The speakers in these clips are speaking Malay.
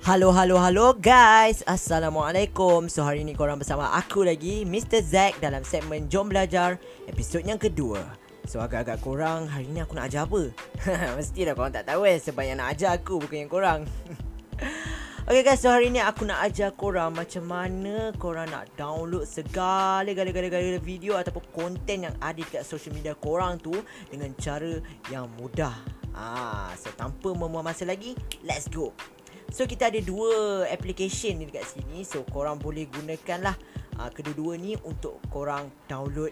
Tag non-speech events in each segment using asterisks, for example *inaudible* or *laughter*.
Halo, halo, halo guys Assalamualaikum So hari ni korang bersama aku lagi Mr. Zack dalam segmen Jom Belajar Episod yang kedua So agak-agak korang hari ni aku nak ajar apa? *laughs* Mestilah korang tak tahu eh Sebab yang nak ajar aku bukan yang korang *laughs* Okay guys, so hari ni aku nak ajar korang Macam mana korang nak download segala-gala-gala video Ataupun konten yang ada dekat social media korang tu Dengan cara yang mudah Ah, so tanpa membuang masa lagi, let's go. So kita ada dua application ni dekat sini. So korang boleh gunakan lah uh, Kedua-dua ni untuk korang download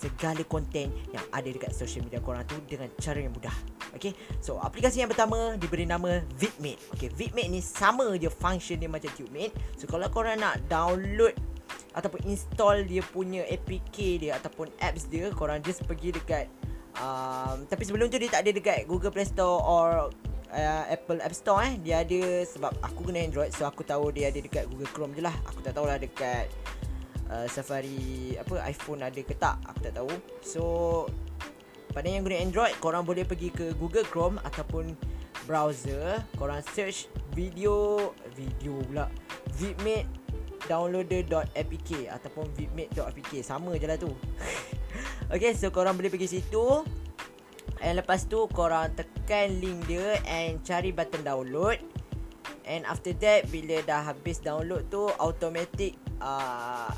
Segala konten yang ada dekat social media korang tu Dengan cara yang mudah. Okay? So aplikasi yang pertama diberi nama VidMate. Okay VidMate ni sama je function dia macam TubeMate. So kalau korang nak download Ataupun install dia punya APK dia Ataupun apps dia Korang just pergi dekat um, Tapi sebelum tu dia tak ada dekat Google Play Store Or uh, Apple App Store eh. Dia ada sebab aku guna Android so aku tahu dia ada dekat Google Chrome je lah. Aku tak tahulah dekat uh, Safari apa iPhone ada ke tak. Aku tak tahu. So pada yang guna Android korang boleh pergi ke Google Chrome ataupun browser. Korang search video video pula vidmate downloader.apk ataupun vidmate.apk sama je lah tu. *laughs* Okay so korang boleh pergi situ And lepas tu korang tekan link dia and cari button download. And after that bila dah habis download tu automatic uh,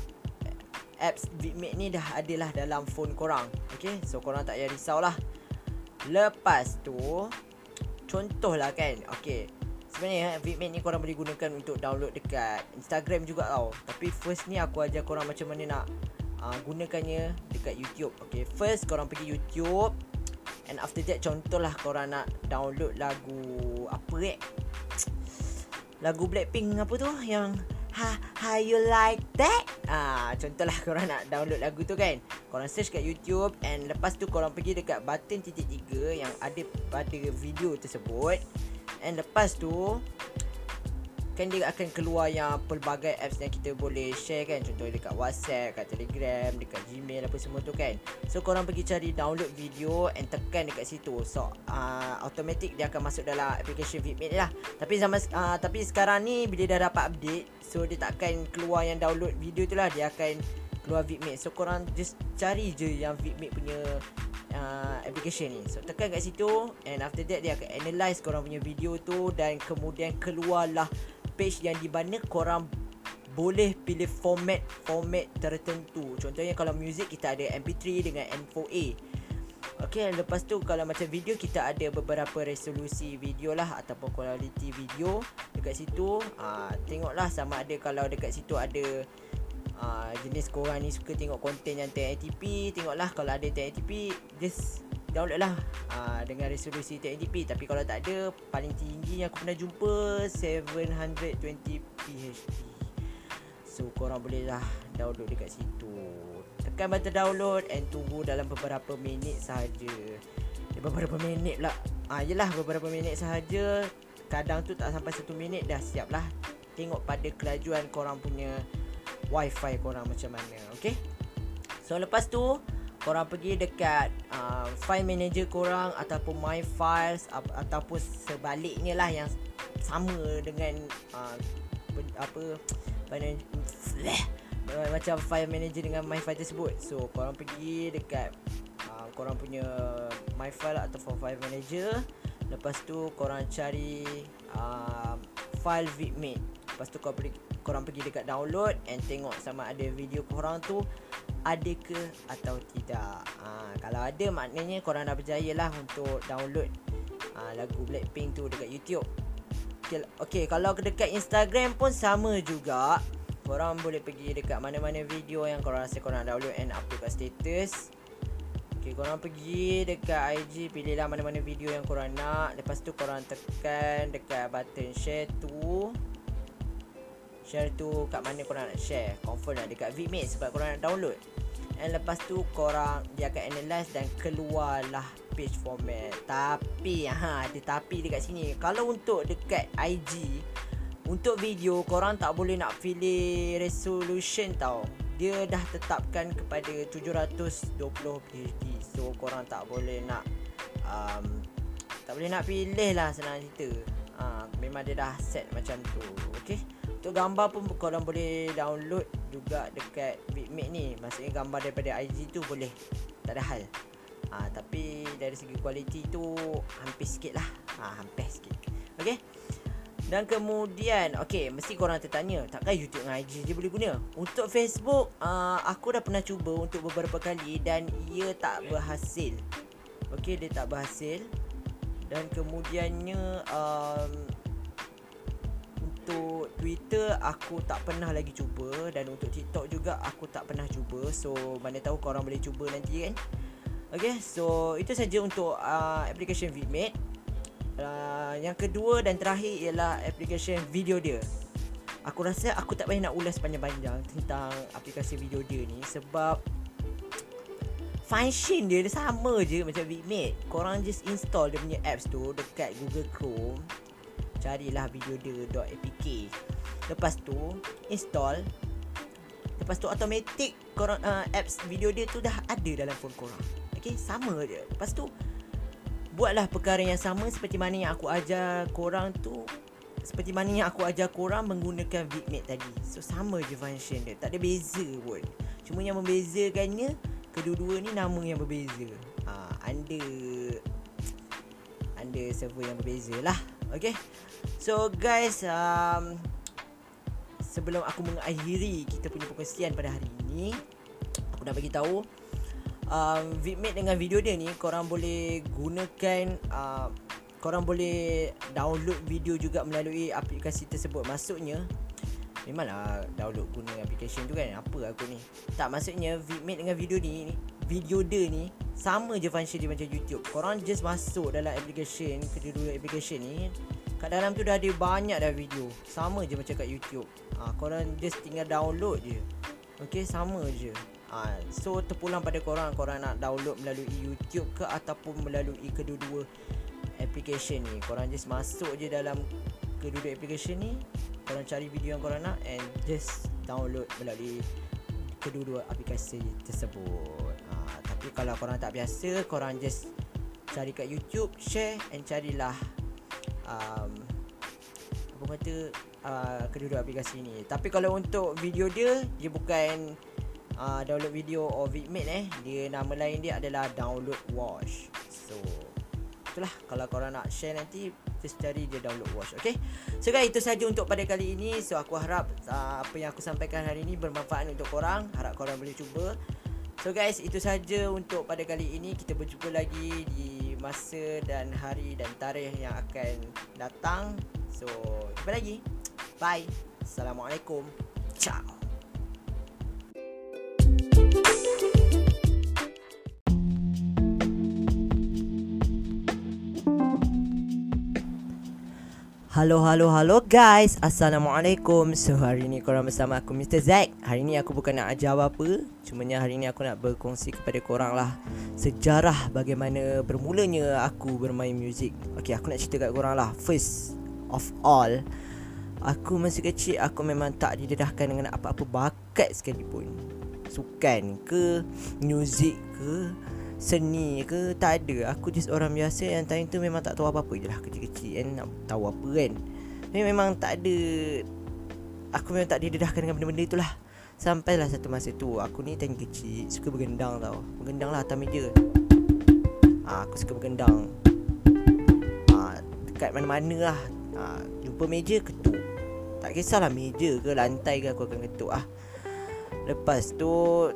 apps VidMate ni dah adalah dalam phone korang. Okay so korang tak payah risau lah. Lepas tu contohlah kan. Okay sebenarnya VidMate ni korang boleh gunakan untuk download dekat Instagram juga tau. Tapi first ni aku ajar korang macam mana nak uh, gunakannya dekat YouTube. Okay first korang pergi YouTube. And after that contohlah korang nak download lagu apa eh? Lagu Blackpink apa tu yang Ha, how you like that? Ah, contohlah *laughs* korang nak download lagu tu kan. Korang search kat YouTube and lepas tu korang pergi dekat button titik tiga yang ada pada video tersebut. And lepas tu kan dia akan keluar yang pelbagai apps yang kita boleh share kan contoh dekat WhatsApp, kat Telegram, dekat Gmail apa semua tu kan. So korang pergi cari download video and tekan dekat situ. So uh, automatic dia akan masuk dalam application VidMate lah. Tapi zaman uh, tapi sekarang ni bila dah dapat update, so dia tak akan keluar yang download video tu lah, dia akan keluar VidMate. So korang just cari je yang VidMate punya uh, application ni. So tekan kat situ and after that dia akan analyse korang punya video tu dan kemudian keluarlah page yang di mana korang boleh pilih format format tertentu. Contohnya kalau music kita ada MP3 dengan M4A. Okay, lepas tu kalau macam video kita ada beberapa resolusi video lah ataupun quality video dekat situ. Ah, tengoklah sama ada kalau dekat situ ada uh, jenis korang ni suka tengok konten yang 1080p, tengoklah kalau ada 1080p just download lah. Uh, dengan resolusi 1080p tapi kalau tak ada paling tinggi yang aku pernah jumpa 720p HD so korang boleh lah download dekat situ. Tekan button download and tunggu dalam beberapa minit sahaja. Eh, beberapa minit pula. Ah yelah beberapa minit sahaja. Kadang tu tak sampai satu minit dah siap lah. Tengok pada kelajuan korang punya wifi korang macam mana okay so lepas tu korang pergi dekat uh, file manager korang ataupun my files ataupun sebaliknya lah yang sama dengan uh, apa macam file manager dengan my file tersebut. So korang pergi dekat uh, korang punya my file ataupun file manager. Lepas tu korang cari uh, file vidmate lepas tu korang pergi korang pergi dekat download and tengok sama ada video korang tu ada ke atau tidak. Ha, Kalau ada maknanya korang dah berjaya lah untuk download ha, lagu Blackpink tu dekat YouTube. Okay, okay, kalau dekat Instagram pun sama juga. Korang boleh pergi dekat mana-mana video yang korang rasa korang download and upload kat status. Okay, korang pergi dekat IG Pilihlah mana-mana video yang korang nak. Lepas tu korang tekan dekat button share tu Share tu kat mana korang nak share. Confirm lah dekat VidMate sebab korang nak download. And lepas tu korang Dia akan analyse dan keluarlah page format. Tapi ha, Ada tapi dekat sini. Kalau untuk dekat IG Untuk video korang tak boleh nak pilih resolution tau. Dia dah tetapkan kepada 720p So korang tak boleh nak um, Tak boleh nak pilih lah senang cerita. Ha, Memang dia dah set macam tu Okay Untuk gambar pun korang boleh download juga dekat Bitmate ni. Maksudnya gambar daripada IG tu boleh. Tak ada hal. Ha, Tapi dari segi kualiti tu Hampir sikit lah. Ha, Hampir sikit. Okay dan kemudian Okay Mesti korang tertanya Takkan YouTube dengan IG je boleh guna? Untuk Facebook uh, Aku dah pernah cuba Untuk beberapa kali Dan ia tak berhasil. Okay dia tak berhasil. Dan kemudiannya um, Untuk Twitter Aku tak pernah lagi cuba Dan untuk TikTok juga Aku tak pernah cuba So mana tahu korang boleh cuba nanti kan Okay so Itu saja untuk uh, Application VidMate Uh, yang kedua dan terakhir ialah aplikasi video dia. Aku rasa aku tak payah nak ulas panjang-panjang tentang aplikasi video dia ni sebab function dia, dia sama je macam Vidmate. Korang just install dia punya apps tu dekat Google Chrome. Carilah videodia.apk. Lepas tu install. Lepas tu automatic korang uh, apps video dia tu dah ada dalam phone korang. Okay, sama je. Lepas tu buatlah perkara yang sama seperti mana yang aku ajar korang tu seperti mana yang aku ajar korang menggunakan Vidmate tadi so sama je function dia tak ada beza pun cuma yang membezakannya kedua-dua ni nama yang berbeza ha, anda anda server yang berbeza lah okay so guys um, sebelum aku mengakhiri kita punya perkongsian pada hari ini aku nak bagi tahu um, Vidmate dengan video dia ni korang boleh gunakan uh, korang boleh download video juga melalui aplikasi tersebut. Maksudnya memanglah download guna aplikasi tu kan? Apa aku ni? Tak maksudnya Vidmate dengan video ni video dia ni sama je function dia macam YouTube. Korang just masuk dalam aplikasi kedua-dua aplikasi ni kat dalam tu dah ada banyak dah video. Sama je macam kat YouTube. Ha, korang just tinggal download je. Okay sama je. Ha, So terpulang pada korang Korang nak download melalui YouTube ke Ataupun melalui kedua-dua application ni. Korang just masuk je dalam kedua-dua application ni Korang cari video yang korang nak And just download melalui kedua-dua aplikasi tersebut. Ha, Tapi kalau korang tak biasa Korang just cari kat YouTube Share and carilah um, Apa kata uh, kedua-dua aplikasi ni. Tapi kalau untuk video dia Dia bukan uh, download video or vidmate eh. Dia nama lain dia adalah download watch. So itulah. Kalau korang nak share nanti just cari dia download watch okay? So guys itu saja untuk pada kali ini. So aku harap uh, apa yang aku sampaikan hari ini bermanfaat untuk korang. Harap korang boleh cuba. So guys itu saja untuk pada kali ini. Kita berjumpa lagi di masa dan hari dan tarikh yang akan datang. So jumpa lagi. Bye. Assalamualaikum. Ciao Halo halo halo guys. Assalamualaikum. So hari ni korang bersama aku Mr. Zack. Hari ni aku bukan nak ajar apa-apa. Cumanya hari ni aku nak berkongsi kepada korang lah Sejarah bagaimana bermulanya aku bermain muzik. Okay aku nak cerita kat korang lah. First of all Aku masa kecil aku memang tak didedahkan dengan apa-apa bakat sekalipun. Sukan ke Muzik ke seni ke? Tak ada. Aku just orang biasa yang time tu memang tak tahu apa-apa je lah. Kecil-kecil kan nak tahu apa kan. Tapi memang tak ada aku memang tak didedahkan dengan benda-benda itulah sampailah satu masa tu aku ni time kecil suka bergendang tau. Bergendang lah atas meja. Ha, aku suka bergendang. Ha, dekat mana-mana lah. Ha, jumpa meja ketuk. Tak kisahlah meja ke lantai ke aku akan ketuk ah Lepas tu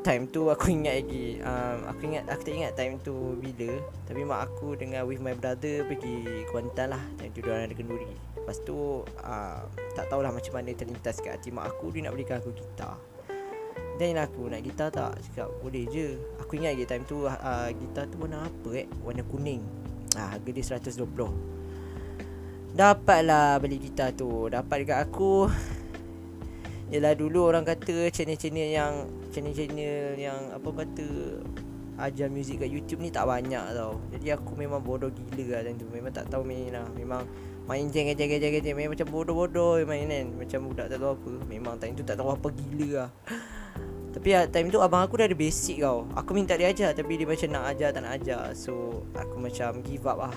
Time tu aku ingat lagi. Um, Aku ingat Aku tak ingat time tu Bila. Tapi mak aku Dengan with my brother Pergi Kuantan lah. Time tu diorang ada kenduri. Lepas tu uh, Tak tahulah macam mana Terlintas kat hati mak aku. Dia nak belikan aku gitar. Dan aku Nak gitar tak? Cakap boleh je. Aku ingat lagi time tu uh, Gitar tu warna apa eh? Warna kuning. Uh, Harga dia 120 Dapatlah beli gitar tu. Dapat dekat aku Yelah dulu orang kata channel-channel yang Channel-channel yang apa kata Ajar muzik kat YouTube ni tak banyak tau. Jadi aku memang bodoh gila lah time tu. Memang tak tahu main lah. Memang main jeng jeng jeng jeng jeng. Memang macam bodoh-bodoh main kan. Macam budak tak tahu apa. Memang time tu tak tahu apa gila lah. Tapi ya, time tu abang aku dah ada basic tau. Aku minta dia ajar Tapi dia macam nak ajar tak nak ajar. So aku macam give up lah.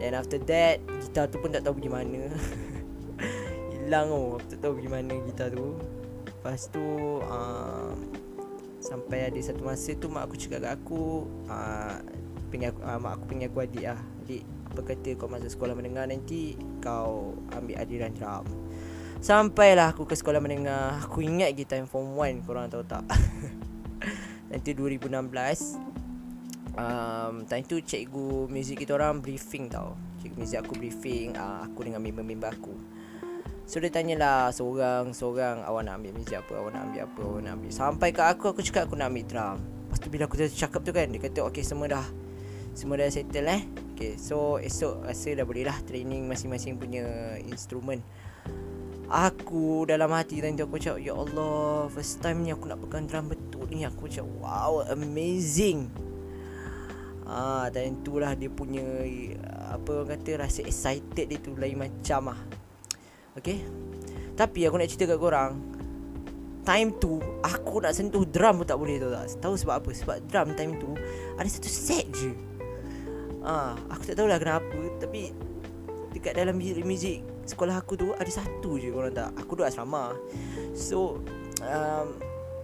Then after that Gitar tu pun tak tahu pergi mana *laughs* Hilang oh Aku tak tahu pergi mana gitar tu. Lepas tu uh, Sampai ada satu masa tu Mak aku cakap kat aku uh, pengen aku, uh, Mak aku pengen aku adik lah. Adik apa kata kau masuk sekolah menengah nanti Kau ambil adiran drum. Sampailah aku ke sekolah menengah. Aku ingat kita time form 1 Korang tahu tak? *laughs* Nanti 2016 um, time tu cikgu muzik kita orang briefing tau. Cikgu muzik aku briefing uh, Aku dengan member-member aku So dia tanyalah seorang-seorang Awak nak ambil muzik apa, awak nak ambil apa, awak nak ambil Sampai ke aku, aku cakap aku nak ambil drum. Lepas tu bila aku cakap tu kan Dia kata okay semua dah Semua dah settle eh? Okay so esok rasa dah boleh lah Training masing-masing punya instrumen Aku dalam hati tadi aku cakap Ya Allah First time ni aku nak pegang drum betul ni. Aku cakap wow amazing. Ah, dan itulah dia punya apa orang kata rasa excited dia tu lain macam ah. Okay Tapi aku nak cerita kat korang. Time tu Aku nak sentuh drum pun tak boleh tahu tak. Tahu sebab apa? Sebab drum time tu Ada satu set je. Ah, Aku tak tahulah kenapa Tapi Dekat dalam muzik Sekolah aku tu Ada satu je korang tak. Aku duduk asrama. So um,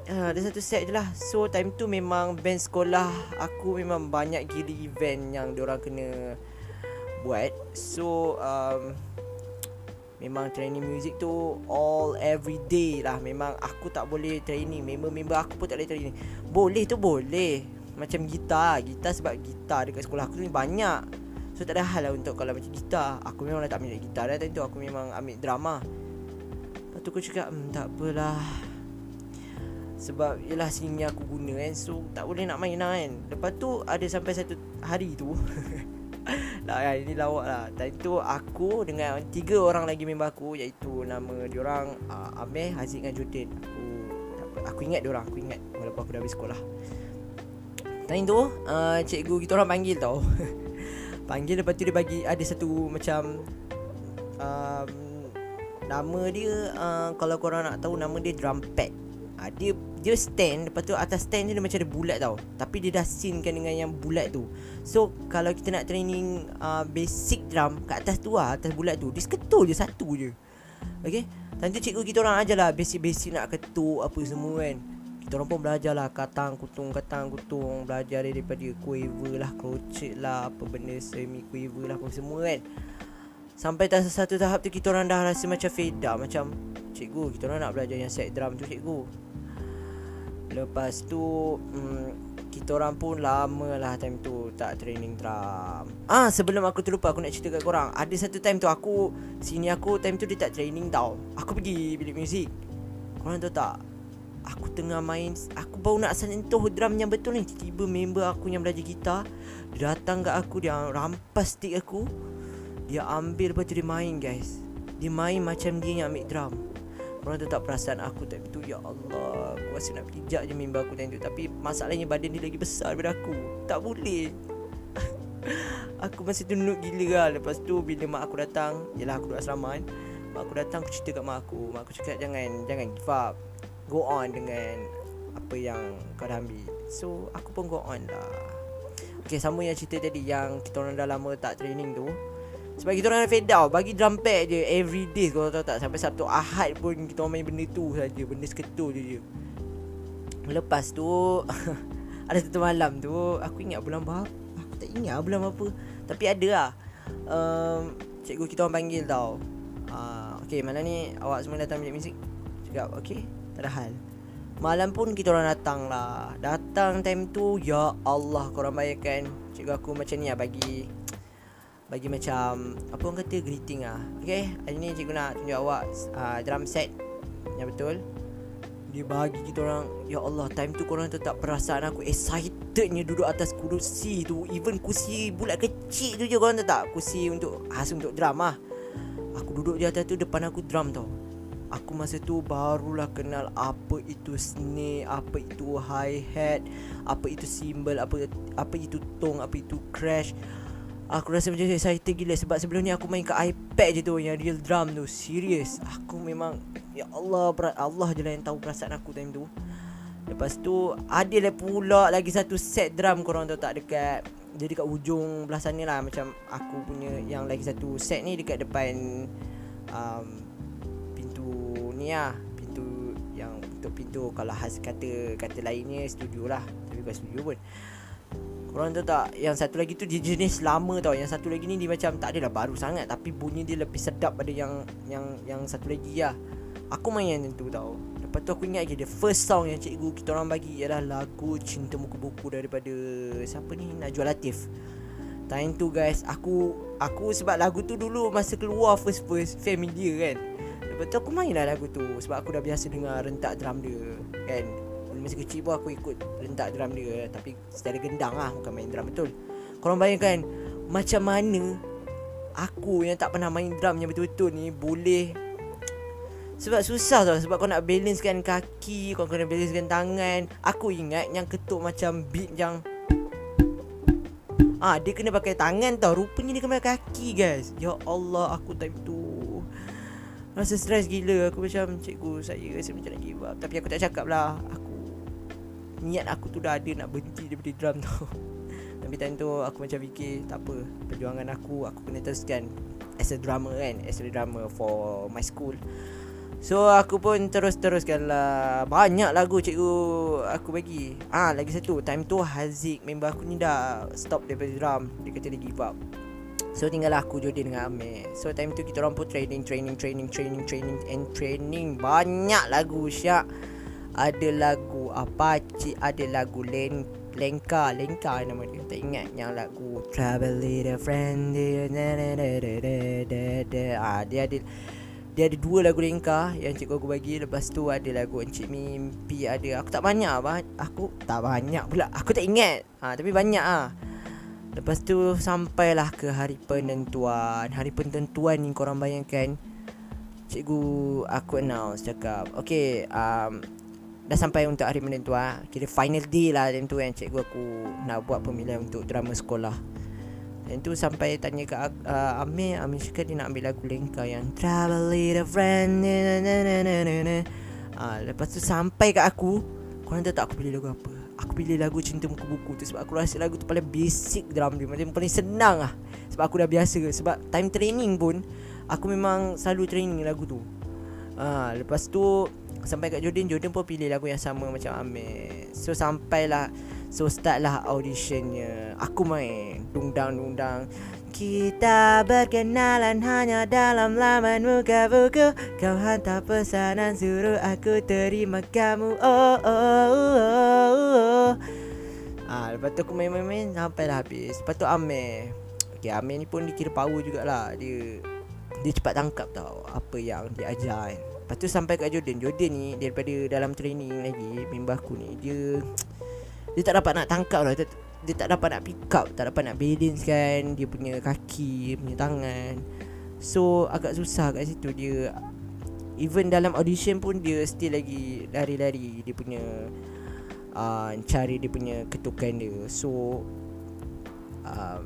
uh, ada satu set je lah. So time tu memang band sekolah Aku memang banyak gila event yang diorang kena buat. So um, Memang training music tu all every day lah. Memang aku tak boleh training. Member-member aku pun tak boleh training. Boleh tu boleh. Macam gitar. Gitar sebab gitar dekat sekolah aku ni banyak. So tak ada hal lah untuk kalau macam gitar. Aku memang tak ambil gitar. Dah Time tu aku memang ambil drama. Lepas tu aku cakap hmm, tak apalah. Sebab ialah sini aku guna kan. So tak boleh nak main lah kan. Lepas tu ada sampai satu hari tu *laughs* *laughs* lah kan ini lawak lah. Time tu aku dengan tiga orang lagi member aku Iaitu nama diorang uh, Amir, Haziq dengan Jodin Aku apa, aku ingat diorang Aku ingat walaupun aku dah habis sekolah. Time tu uh, cikgu kita orang panggil tau. *laughs* Panggil lepas tu dia bagi Ada satu macam um, Nama dia uh, Kalau korang nak tahu Nama dia drum pad uh, Dia dia stand Lepas tu atas stand dia, dia macam ada bulat tau. Tapi dia dah kan dengan yang bulat tu. So kalau kita nak training uh, Basic drum Kat atas tu lah Atas bulat tu Dia seketul je satu je. Okay? Nanti cikgu kita orang ajar lah Basic-basic nak ketuk Apa semua kan. Kita orang pun belajar lah Katang kutung Katang kutung. Belajar daripada Quiver lah Crochet lah Apa benda semi quiver lah Apa semua kan. Sampai tak satu tahap tu Kita orang dah rasa macam fade up. Macam Cikgu kita orang nak belajar yang set drum tu cikgu Lepas tu mm, Kita orang pun lama lah time tu Tak training drum. Ah sebelum aku terlupa aku nak cerita kat korang. Ada satu time tu aku Sini aku time tu dia tak training tau. Aku pergi bilik muzik. Korang tahu tak? Aku tengah main Aku baru nak sentuh drum yang betul ni. Tiba-tiba member aku yang belajar gitar Dia datang kat aku Dia rampas stick aku. Dia ambil lepas tu dia main guys. Dia main macam dia yang ambil drum Korang tu tak perasaan aku time tu Ya Allah Aku rasa nak pijak je mimba aku tu Tapi masalahnya badan dia lagi besar daripada aku. Tak boleh. *laughs* Aku masih tunduk gila lah. Lepas tu bila mak aku datang Yelah aku duduk asrama kan Mak aku datang aku cerita kat mak aku. Mak aku cakap jangan Jangan give up. Go on dengan Apa yang kau dah ambil. So aku pun go on lah. Okay sama yang cerita tadi Yang kita orang dah lama tak training tu sebab kita orang fade out Bagi drum pad je Every day. Kau tahu tak Sampai Sabtu Ahad pun Kita orang main benda tu saja Benda seketul je je. Lepas tu *laughs* Ada satu malam tu Aku ingat bulan berapa Aku tak ingat bulan apa Tapi ada lah. Um, Cikgu kita orang panggil tau. Uh, Okay mana ni Awak semua datang bilik muzik Cakap okay Tak ada hal. Malam pun kita orang datang lah. Datang time tu Ya Allah korang bayangkan. Cikgu aku macam ni lah bagi bagi macam apa orang kata greeting ah. Okey, hari ni cikgu nak tunjuk awak uh, drum set. Yang betul. Dia bagi kita orang Ya Allah Time tu korang tu tak perasaan aku Excitednya duduk atas kursi tu. Even kursi bulat kecil tu je Korang tak Kursi untuk Khas untuk drum lah Aku duduk di atas tu Depan aku drum tau. Aku masa tu barulah kenal Apa itu snare Apa itu hi-hat Apa itu cymbal Apa apa itu tong Apa itu crash Aku rasa macam excited gila Sebab sebelum ni aku main kat iPad je tu Yang real drum tu. Serius Aku memang Ya Allah Allah je lah yang tahu perasaan aku time tu. Lepas tu Ada lah pula lagi satu set drum Korang tahu tak dekat Dia dekat ujung belah sana lah. Macam aku punya Yang lagi satu set ni Dekat depan um, Pintu ni lah. Pintu Yang untuk pintu Kalau has kata Kata lainnya studio lah. Tapi bukan studio pun Korang tahu tak Yang satu lagi tu Dia jenis lama tau. Yang satu lagi ni Dia macam tak adalah baru sangat Tapi bunyi dia lebih sedap Pada yang Yang yang satu lagi lah. Aku main yang tu tau. Lepas tu aku ingat lagi The first song yang cikgu kita orang bagi Ialah lagu Cinta Muka Buku Daripada Siapa ni? Najwa Latif. Time tu guys Aku Aku sebab lagu tu dulu Masa keluar first-first Familiar kan. Lepas tu aku main lah lagu tu Sebab aku dah biasa dengar Rentak drum dia Kan masa kecil pun aku ikut rentak drum dia Tapi secara gendang lah Bukan main drum betul. Korang bayangkan Macam mana Aku yang tak pernah main drum yang betul-betul ni Boleh Sebab susah tau Sebab kau nak balancekan kaki Kau kena balancekan tangan. Aku ingat yang ketuk macam beat yang Ah, dia kena pakai tangan tau. Rupanya dia kena pakai kaki guys. Ya Allah aku time tu Rasa stres gila. Aku macam Cikgu saya rasa macam nak give up. Tapi aku tak cakap lah. Aku niat aku tu dah ada nak berhenti daripada drum tu. *laughs* Tapi time tu aku macam fikir tak apa Perjuangan aku aku kena teruskan As a drummer kan As a drummer for my school. So aku pun terus-teruskan lah. Banyak lagu cikgu aku bagi. Ah Lagi satu Time tu Haziq member aku ni dah Stop daripada drum. Dia kata dia give up. So tinggal aku Jodin dengan Amir. So time tu kita orang pun training Training Training Training Training And training Banyak lagu Syak ada lagu Apache ada lagu Len Lenka Lenka nama dia tak ingat yang lagu Travel Little Friend dia ah dia ada dia ada dua lagu Lenka yang cikgu aku bagi. Lepas tu ada lagu Encik Mimpi ada aku tak banyak apa aku tak banyak pula aku tak ingat. Ah tapi banyak ah. Lepas tu sampailah ke hari penentuan. Hari penentuan ni korang bayangkan cikgu aku announce cakap okay um, dah sampai untuk hari menentuan Kira final day lah Time tu kan cikgu aku Nak buat pemilihan untuk drama sekolah. Dan tu sampai tanya ke uh, Amir Amir cakap dia nak ambil lagu Lengka Yang Travel little friend na, na, na, na, na, na. Uh, Lepas tu sampai ke aku Korang tahu tak aku pilih lagu apa? Aku pilih lagu Cinta Muka Buku tu Sebab aku rasa lagu tu paling basic drum dia Macam paling senang lah. Sebab aku dah biasa Sebab time training pun Aku memang selalu training lagu tu. Uh, Lepas tu Sampai kat Jordan Jordan pun pilih lagu yang sama macam Amir. So sampailah So start lah auditionnya. Aku main. Dungdang kita berkenalan hanya dalam laman muka buku. Kau hantar pesanan suruh aku terima kamu. Oh oh oh oh, oh. Ah, Lepas tu aku main-main-main sampai dah habis. Lepas tu Amir. Okay Amir ni pun dikira power jugalah. Dia Dia cepat tangkap tau Apa yang dia ajar kan Lepas tu sampai kat Jordan. Jordan ni daripada dalam training lagi Member aku ni Dia Dia tak dapat nak tangkap lah. Dia, dia tak dapat nak pick up Tak dapat nak balance kan. Dia punya kaki Dia punya tangan. So agak susah kat situ. Dia Even dalam audition pun Dia still lagi Lari-lari. Dia punya uh, Cari dia punya ketukan dia. So uh,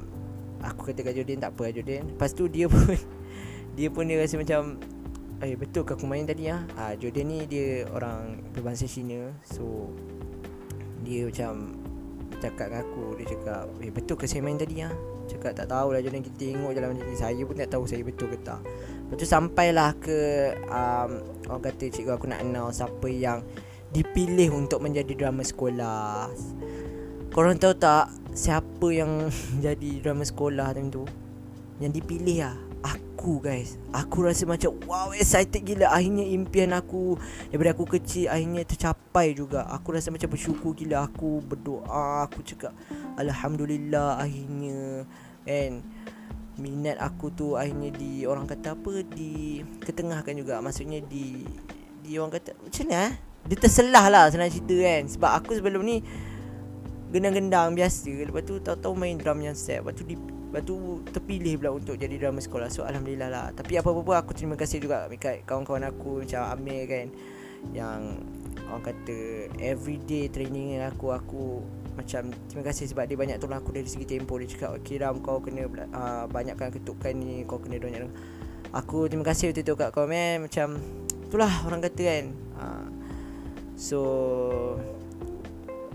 Aku kata kat Jordan Tak apa Jordan. Lepas tu dia pun *laughs* Dia pun dia rasa macam Eh betul ke aku main tadi ah? Ah Jordan ni dia orang berbangsa Cina. So dia macam cakap dengan aku dia cakap eh betul ke saya main tadi ah? Cakap tak tahulah Jordan kita tengok jalan macam ni. Saya pun tak tahu saya betul ke tak. Lepas tu sampailah ke um, orang kata cikgu aku nak announce siapa yang dipilih untuk menjadi drama sekolah. Korang tahu tak siapa yang *laughs* jadi drama sekolah time tu? Yang dipilih ah aku guys. Aku rasa macam wow excited gila. Akhirnya impian aku Daripada aku kecil akhirnya tercapai juga. Aku rasa macam bersyukur gila. Aku berdoa Aku cakap Alhamdulillah akhirnya. And Minat aku tu akhirnya di Orang kata apa Di Ketengahkan juga. Maksudnya di Di orang kata Macam mana eh? Dia terselah lah senang cerita kan. Sebab aku sebelum ni Gendang-gendang biasa. Lepas tu tahu-tahu main drum yang set. Lepas tu di Lepas tu terpilih pula untuk jadi drama sekolah. So Alhamdulillah lah. Tapi apa-apa aku terima kasih juga Dekat kawan-kawan aku macam Amir kan Yang orang kata Everyday training aku Aku macam terima kasih sebab dia banyak tolong aku dari segi tempo Dia cakap okay Ram kau kena uh, banyakkan ketukan ni Kau kena banyak Aku terima kasih waktu tu kat kau man Macam itulah orang kata kan. Uh, So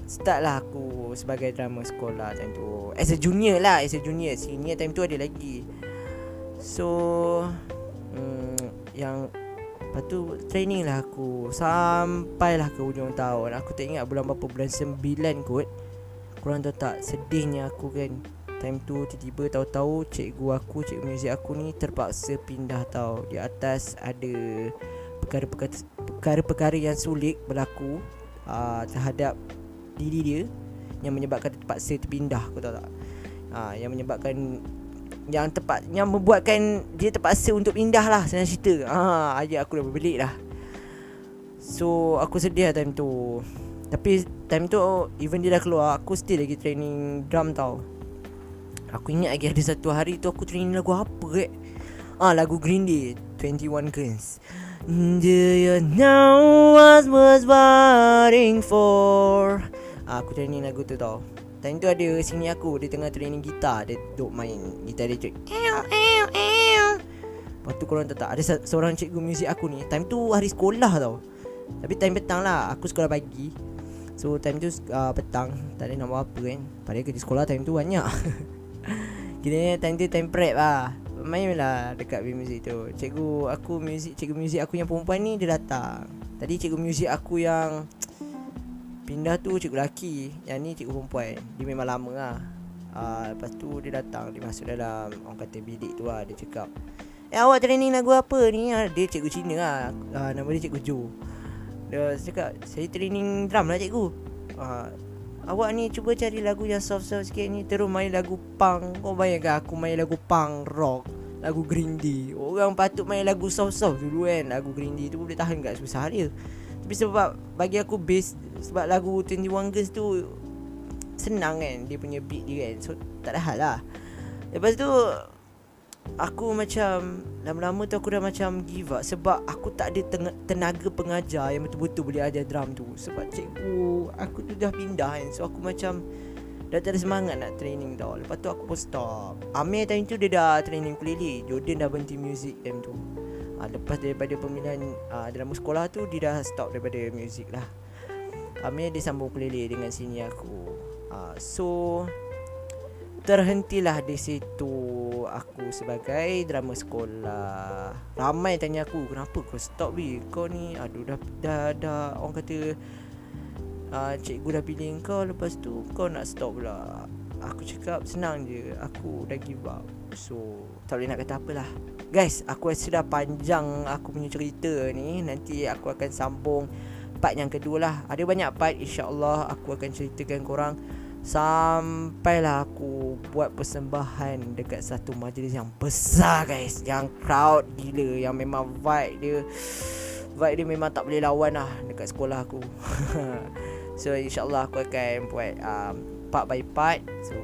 Start lah aku sebagai drama sekolah time tu. As a junior lah As a junior. Senior time tu ada lagi. So hmm, Yang Lepas tu training lah aku. Sampailah ke hujung tahun. Aku tak ingat bulan berapa Bulan 9 kot. Korang tahu tak Sedihnya aku kan. Time tu tiba-tiba tahu-tahu Cikgu aku Cikgu muzik aku ni Terpaksa pindah tau. Di atas ada Perkara-perkara yang sulit berlaku uh, Terhadap Diri dia Yang menyebabkan terpaksa terpindah Kau tahu tak uh, Yang menyebabkan yang tepat yang membuatkan dia terpaksa untuk pindah lah senang cerita. Ha ayat aku dah berbelit lah. So aku sedih lah time tu. Tapi time tu even dia dah keluar aku still lagi training drum tau. Aku ingat lagi ada satu hari tu aku training lagu apa ke? Ah lagu Green Day 21 Guns. Do you know what was waiting for? Ah, aku training lagu tu tau. Time tu ada sini aku Dia tengah training gitar. Dia duk main Gitar dia cik Ew ew ew. Lepas tu korang tahu tak Ada seorang cikgu muzik aku ni Time tu hari sekolah tau. Tapi time petang lah Aku sekolah pagi. So time tu uh, petang. Tak ada nak buat apa kan. Padahal kerja sekolah time tu banyak. *laughs* Kira time tu time prep lah. Main lah dekat muzik tu. Cikgu aku muzik Cikgu muzik aku yang perempuan ni Dia datang. Tadi cikgu muzik aku yang Pindah tu cikgu lelaki. Yang ni cikgu perempuan. Dia memang lama lah. Uh, Lepas tu dia datang Dia masuk dalam Orang kata bilik tu lah Dia cakap Eh awak training lagu apa ni? Ah, Dia cikgu Cina lah. Uh, Nama dia cikgu Jo. Dia cakap Saya training drum lah cikgu. Uh, Awak ni cuba cari lagu yang soft-soft sikit ni Terus main lagu punk. Kau bayangkan aku main lagu punk rock Lagu Green Day. Orang patut main lagu soft-soft dulu kan. Lagu Green Day tu boleh tahan kat susah dia Tapi sebab bagi aku base sebab lagu 21 Girls tu Senang kan Dia punya beat dia kan. So tak ada hal lah. Lepas tu Aku macam Lama-lama tu aku dah macam give up. Sebab aku tak ada tenaga pengajar Yang betul-betul boleh ajar drum tu. Sebab cikgu Aku tu dah pindah kan. So aku macam Dah tak ada semangat nak training tau. Lepas tu aku pun stop. Amir time tu dia dah training ukulele Jordan dah berhenti music time tu ha, Lepas daripada pemilihan uh, Dalam sekolah tu Dia dah stop daripada music lah. Amir dia sambung ukulele dengan sini aku. Uh, So Terhentilah di situ Aku sebagai drama sekolah. Ramai tanya aku Kenapa kau stop bi? Kau ni Aduh dah Dah, dah Orang kata uh, Cikgu dah pilih kau Lepas tu Kau nak stop pula. Aku cakap Senang je Aku dah give up. So Tak boleh nak kata apalah Guys Aku rasa dah panjang Aku punya cerita ni. Nanti aku akan sambung part yang kedua lah. Ada banyak part insyaAllah aku akan ceritakan korang. Sampailah aku buat persembahan dekat satu majlis yang besar guys. Yang crowd gila Yang memang vibe dia Vibe dia memang tak boleh lawan lah dekat sekolah aku. *laughs* So insyaAllah aku akan buat um, part by part. So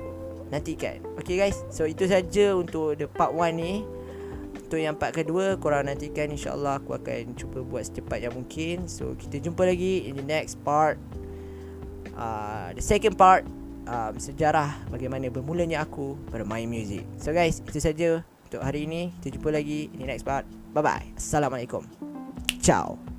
nantikan. Okay guys. So itu saja untuk the part 1 ni untuk yang part kedua korang nantikan insyaallah aku akan cuba buat secepat yang mungkin. So kita jumpa lagi in the next part. Uh, the second part um, sejarah bagaimana bermulanya aku bermain muzik so guys itu saja untuk hari ini. Kita jumpa lagi in the next part. Bye bye assalamualaikum. Ciao